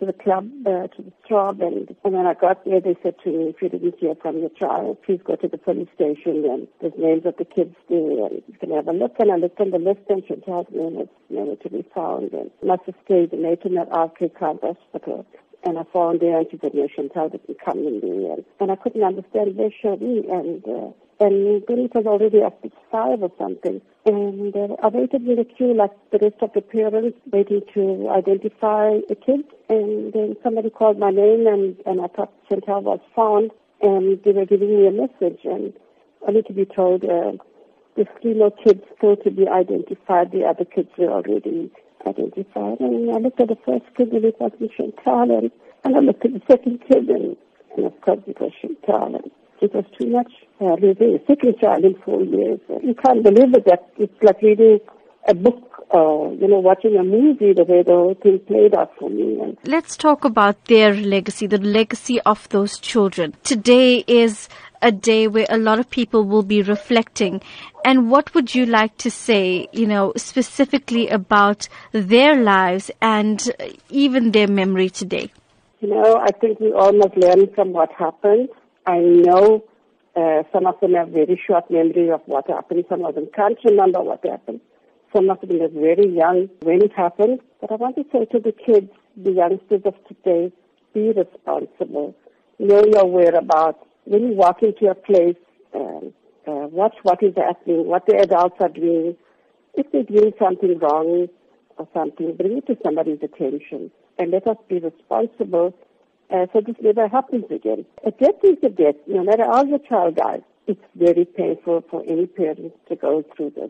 to the club, uh, to the job, and, and when I got there, they said to me, if you didn't hear from your child, please go to the police station, and there's names of the kids there, and you can have a look. And I looked on the list, and Chantal's name was nowhere to be found, and must have stayed in Nationwide R.K. Khan Hospital. And I found there, and she said, no, Chantal didn't come in there. And, I couldn't understand where she and uh, and it was already at five or something. And uh, I waited in the queue like the rest of the parents, waiting to identify the kids. And then somebody called my name, and, and I thought Chantal was found, and they were giving me a message, and only to be told uh, the more kids still to be identified. The other kids were already identified. And I looked at the first kid, and it was Chantal, and, and I looked at the second kid, and, and of course it was Chantal. And, it was too much. Uh, a second child in four years. You can't believe it. That it's like reading a book or, you know, watching a movie the way the whole thing played out for me. And Let's talk about their legacy, the legacy of those children. Today is a day where a lot of people will be reflecting. And what would you like to say, you know, specifically about their lives and even their memory today? You know, I think we all must learn from what happened I know uh, some of them have very short memory of what happened. Some of them can't remember what happened. Some of them are very young when it happened. But I want to say to the kids, the youngsters of today, be responsible. Know your whereabouts. When you walk into a place, um, uh, watch what is happening, what the adults are doing. If they're doing something wrong or something, bring it to somebody's attention. And let us be responsible uh, so this never happens again. A death is a death, no matter how your child dies. It's very painful for any parent to go through this.